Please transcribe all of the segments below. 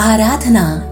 आराधना।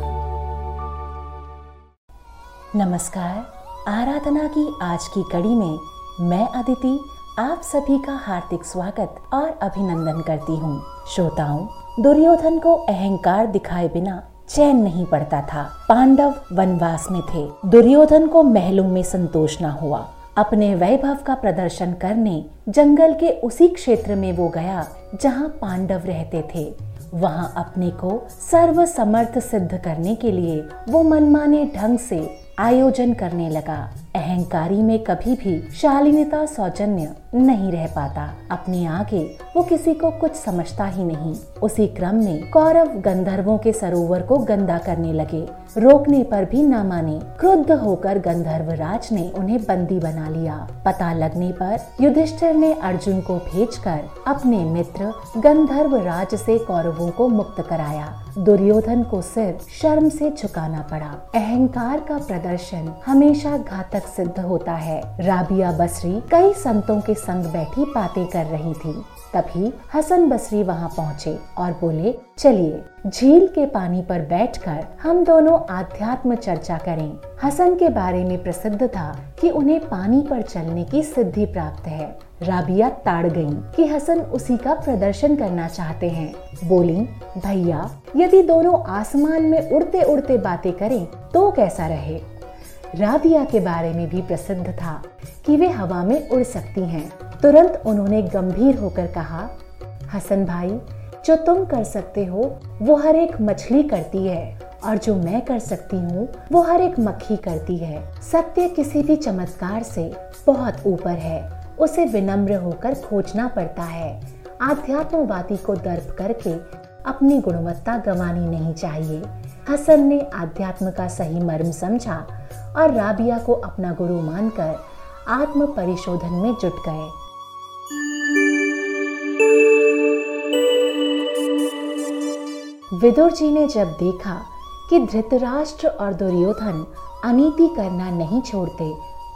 नमस्कार। आराधना की आज की कड़ी में मैं अदिति, आप सभी का हार्दिक स्वागत और अभिनंदन करती हूँ। श्रोताओं, दुर्योधन को अहंकार दिखाए बिना चैन नहीं पड़ता था। पांडव वनवास में थे। दुर्योधन को महलों में संतोष न हुआ। अपने वैभव का प्रदर्शन करने जंगल के उसी क्षेत्र में वो गया जहाँ पांडव रहते थे। वहाँ अपने को सर्व समर्थ सिद्ध करने के लिए वो मनमाने ढंग से आयोजन करने लगा। अहंकारी में कभी भी शालीनता सौजन्य नहीं रह पाता। अपने आगे वो किसी को कुछ समझता ही नहीं। उसी क्रम में कौरव गंधर्वों के सरोवर को गंदा करने लगे। रोकने पर भी न माने, क्रुद्ध होकर गंधर्व राज ने उन्हें बंदी बना लिया। पता लगने पर युधिष्ठिर ने अर्जुन को भेजकर अपने मित्र गंधर्व राज से कौरवों को मुक्त कराया। दुर्योधन को सिर्फ़ शर्म से झुकाना पड़ा। अहंकार का प्रदर्शन हमेशा घातक सिद्ध होता है। राबिया बसरी कई संतों के संग बैठी बातें कर रही थी। तभी हसन बसरी वहाँ पहुँचे और बोले, चलिए, झील के पानी पर बैठकर हम दोनों आध्यात्म चर्चा करें। हसन के बारे में प्रसिद्ध था कि उन्हें पानी पर चलने की सिद्धि प्राप्त है। राबिया ताड़ गईं कि हसन उसी का प्रदर्शन करना चाहते हैं। बोली, भैया, यदि दोनों आसमान में उड़ते उड़ते बातें करें तो कैसा रहे? राबिया के बारे में भी प्रसिद्ध था कि वे हवा में उड़ सकती हैं। तुरंत उन्होंने गंभीर होकर कहा, हसन भाई, जो तुम कर सकते हो, वो हर एक मछली करती है, और जो मैं कर सकती हूँ, वो हर एक मक्खी करती है। सत्य किसी भी चमत्कार से बहुत ऊपर है, उसे विनम्र होकर खोजना पड़ता है। आध्यात्मवादी को दर्प करके अपनी गुणवत्ता गंवानी नहीं चाहिए। हसन ने आध्यात्म का सही मर्म समझा और राबिया को अपना गुरु मानकर आत्म परिशोधन में जुट गए। विदुर जी ने जब देखा कि धृतराष्ट्र और दुर्योधन अनीति करना नहीं छोड़ते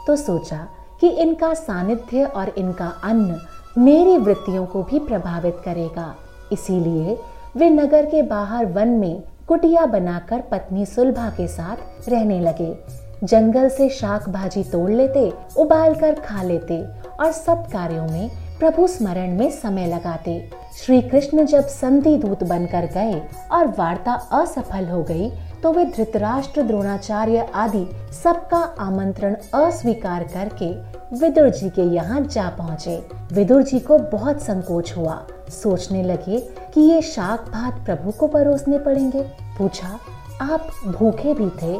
तो सोचा कि इनका सानिध्य और इनका अन्न मेरी वृत्तियों को भी प्रभावित करेगा। इसीलिए वे नगर के बाहर वन में कुटिया बनाकर पत्नी सुलभा के साथ रहने लगे। जंगल से शाक भाजी तोड़ लेते उबाल कर खा लेते और सब कार्यों में प्रभु स्मरण में समय लगाते। श्री कृष्ण जब संधि दूत बनकर गए और वार्ता असफल हो गई तो वे धृतराष्ट्र, द्रोणाचार्य आदि सबका आमंत्रण अस्वीकार करके विदुर जी के यहाँ जा पहुँचे। विदुर जी को बहुत संकोच हुआ। सोचने लगे कि ये शाक भात प्रभु को परोसने पड़ेंगे। पूछा, आप भूखे भी थे,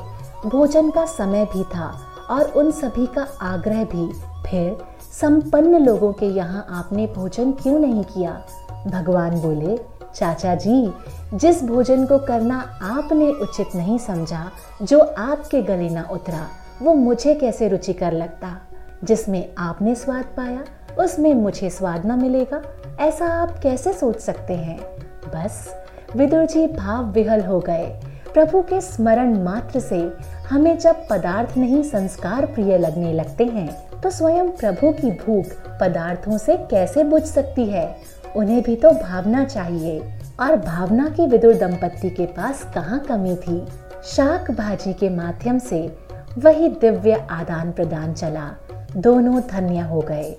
भोजन का समय भी था और उन सभी का आग्रह भी। फिर, संपन्न लोगों के यहाँ आपने भोजन क्यों नहीं किया? भगवान बोले, चाचा जी, जिस भोजन को करना आपने उचित नहीं समझा, जो आपके गले ना उतरा, वो मुझे कैसे रुचिकर लगता? जिसमें आपने स्वाद पाया, उसमें मुझे स्वाद न मिलेगा, ऐसा आप कैसे सोच सकते हैं? बस, विदुर जी भाव विहल हो गए। प्रभु के स्मरण मात्र से हमें जब पदार्थ नहीं संस्कार प्रिय लगने लगते हैं तो स्वयं प्रभु की भूख पदार्थों से कैसे बुझ सकती है? उन्हें भी तो भावना चाहिए। और भावना की विदुर दंपत्ति के पास कहाँ कमी थी? शाक भाजी के माध्यम से वही दिव्य आदान प्रदान चला। दोनों धन्य हो गए।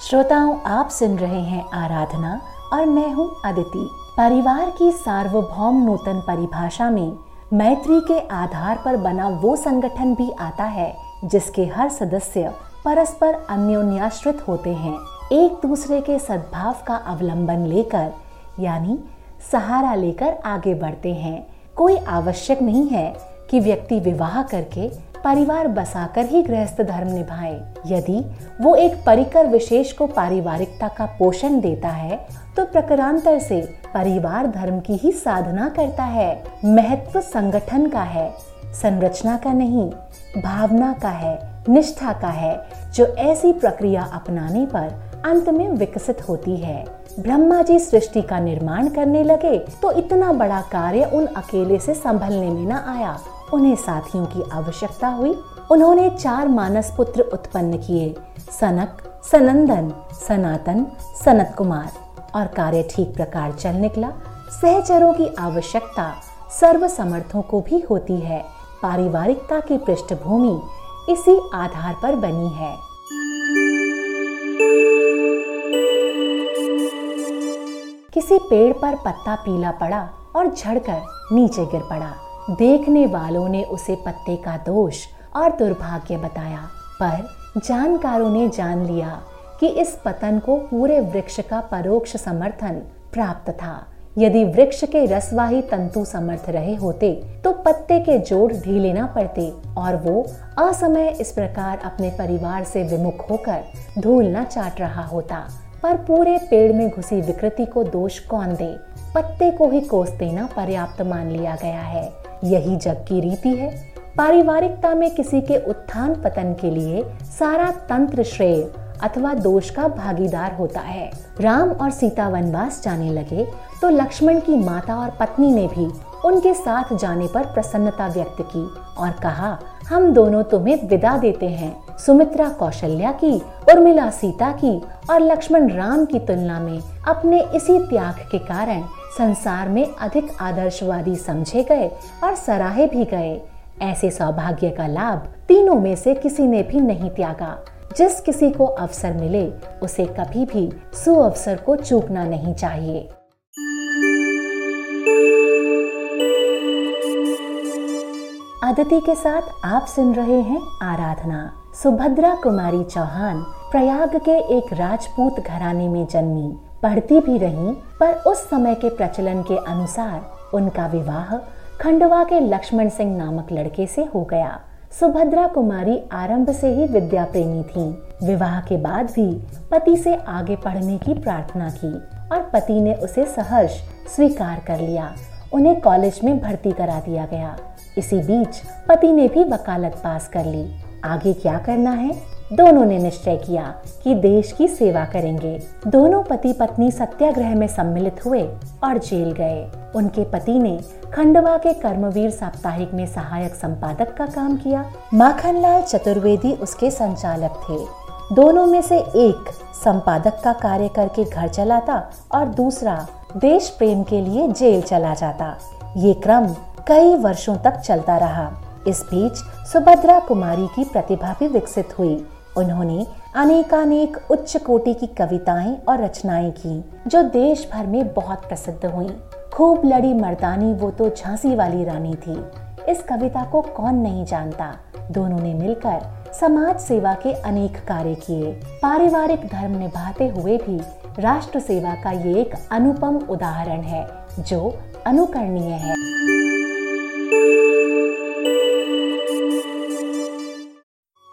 श्रोताओं, आप सुन रहे हैं आराधना और मैं हूँ अदिति परिवार की सार्वभौम नूतन परिभाषा में मैत्री के आधार पर बना वो संगठन भी आता है, जिसके हर सदस्य परस्पर अन्योन्याश्रित होते हैं, एक दूसरे के सद्भाव का अवलंबन लेकर, यानी सहारा लेकर आगे बढ़ते हैं। कोई आवश्यक नहीं है कि व्यक्ति विवाह करके परिवार बसाकर ही गृहस्थ धर्म निभाए। यदि वो एक परिकर विशेष को पारिवारिकता का पोषण देता है तो प्रकरांतर से परिवार धर्म की ही साधना करता है। महत्व संगठन का है, संरचना का नहीं, भावना का है, निष्ठा का है, जो ऐसी प्रक्रिया अपनाने पर अंत में विकसित होती है। ब्रह्मा जी सृष्टि का निर्माण करने लगे तो इतना बड़ा कार्य उन अकेले से संभलने में न आया। उन्हें साथियों की आवश्यकता हुई। उन्होंने चार मानस पुत्र उत्पन्न किए, सनक, सनंदन, सनातन सनत कुमार और कार्य ठीक प्रकार चल निकला। सहचरों की आवश्यकता सर्व समर्थों को भी होती है। पारिवारिकता की पृष्ठभूमि इसी आधार पर बनी है। किसी पेड़ पर पत्ता पीला पड़ा और झड़कर नीचे गिर पड़ा। देखने वालों ने उसे पत्ते का दोष और दुर्भाग्य बताया, पर जानकारों ने जान लिया कि इस पतन को पूरे वृक्ष का परोक्ष समर्थन प्राप्त था। यदि वृक्ष के रसवाही तंतु समर्थ रहे होते तो पत्ते के जोड़ ढीले न पड़ते और वो असमय इस प्रकार अपने परिवार से विमुख होकर धूल न चाट रहा होता। पर पूरे पेड़ में घुसी विकृति को दोष कौन दे? पत्ते को ही कोस देना पर्याप्त मान लिया गया है। यही जग की रीति है। पारिवारिकता में किसी के उत्थान पतन के लिए सारा तंत्र श्रेय अथवा दोष का भागीदार होता है। राम और सीता वनवास जाने लगे तो लक्ष्मण की माता और पत्नी ने भी उनके साथ जाने पर प्रसन्नता व्यक्त की और कहा, हम दोनों तुम्हें विदा देते हैं। सुमित्रा कौशल्या की उर्मिला सीता की और लक्ष्मण राम की तुलना में अपने इसी त्याग के कारण संसार में अधिक आदर्शवादी समझे गए और सराहे भी गए। ऐसे सौभाग्य का लाभ तीनों में से किसी ने भी नहीं त्यागा। जिस किसी को अवसर मिले, उसे कभी भी सुअवसर को चूकना नहीं चाहिए। अदिति के साथ आप सुन रहे हैं आराधना। सुभद्रा कुमारी चौहान प्रयाग के एक राजपूत घराने में जन्मी, पढ़ती भी रही, पर उस समय के प्रचलन के अनुसार उनका विवाह खंडवा के लक्ष्मण सिंह नामक लड़के से हो गया। सुभद्रा कुमारी आरंभ से ही विद्या प्रेमी थी। विवाह के बाद भी पति से आगे पढ़ने की प्रार्थना की और पति ने उसे सहर्ष स्वीकार कर लिया। उन्हें कॉलेज में भर्ती करा दिया गया। इसी बीच पति ने भी वकालत पास कर ली। आगे क्या करना है? दोनों ने निश्चय किया कि देश की सेवा करेंगे। दोनों पति पत्नी सत्याग्रह में सम्मिलित हुए और जेल गए। उनके पति ने खंडवा के कर्मवीर साप्ताहिक में सहायक संपादक का काम किया। माखनलाल चतुर्वेदी उसके संचालक थे। दोनों में से एक संपादक का कार्य करके घर चलाता और दूसरा देश प्रेम के लिए जेल चला जाता। ये क्रम कई वर्षों तक चलता रहा। इस बीच सुभद्रा कुमारी की प्रतिभा भी विकसित हुई। उन्होंने अनेकानेक उच्च कोटि की कविताएँ और रचनाएँ की, जो देश भर में बहुत प्रसिद्ध हुई। खूब लड़ी मर्दानी वो तो झांसी वाली रानी थी। इस कविता को कौन नहीं जानता? दोनों ने मिलकर समाज सेवा के अनेक कार्य किए। पारिवारिक धर्म निभाते हुए भी राष्ट्र सेवा का ये एक अनुपम उदाहरण है, जो अनुकरणीय है।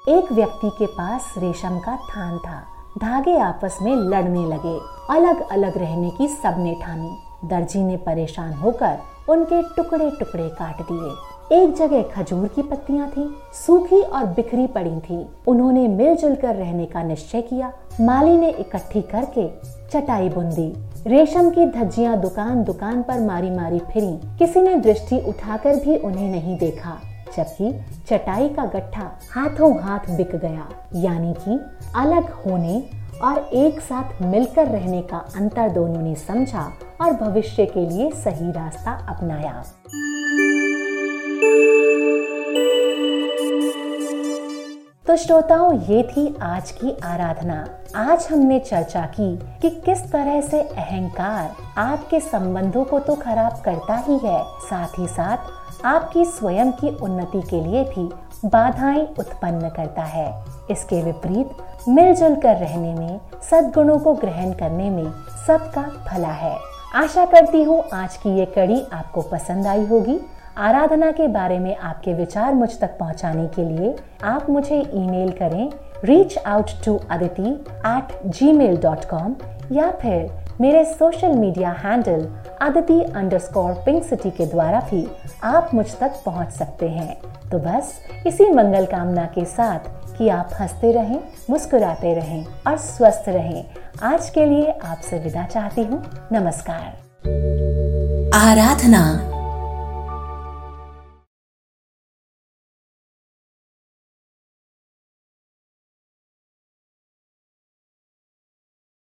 एक व्यक्ति के पास रेशम का थान था। धागे आपस में लड़ने लगे। अलग अलग रहने की सबने ठानी। दर्जी ने परेशान होकर उनके टुकड़े टुकड़े काट दिए। एक जगह खजूर की पत्तियाँ थी, सूखी और बिखरी पड़ी थी। उन्होंने मिलजुल कर रहने का निश्चय किया। माली ने इकट्ठी करके चटाई बुंदी। रेशम की धज्जियाँ दुकान दुकान पर मारी मारी फिरी। किसी ने दृष्टि उठाकर भी उन्हें नहीं देखा। जबकि चटाई का गठा हाथों हाथ बिक गया। यानी कि अलग होने और एक साथ मिलकर रहने का अंतर दोनों ने समझा और भविष्य के लिए सही रास्ता अपनाया। तो श्रोताओं, ये थी आज की आराधना। आज हमने चर्चा की कि किस तरह से अहंकार आपके संबंधों को तो खराब करता ही है, साथ ही साथ आपकी स्वयं की उन्नति के लिए भी बाधाएँ उत्पन्न करता है। इसके विपरीत, मिलजुल कर रहने में, सद्गुणों को ग्रहण करने में सबका भला है। आशा करती हूँ आज की ये कड़ी आपको पसंद आई होगी। आराधना के बारे में आपके विचार मुझ तक पहुँचाने के लिए आप मुझे ईमेल करें reach out to Aditi at gmail dot com या फिर मेरे social media handle Aditi underscore pink city के द्वारा भी आप मुझ तक पहुँच सकते हैं। तो बस, इसी मंगल कामना के साथ कि आप हँसते रहें, मुस्कुराते रहें और स्वस्थ रहें। आज के लिए आपसे विदा चाहती हूँ। नमस्कार। आराधना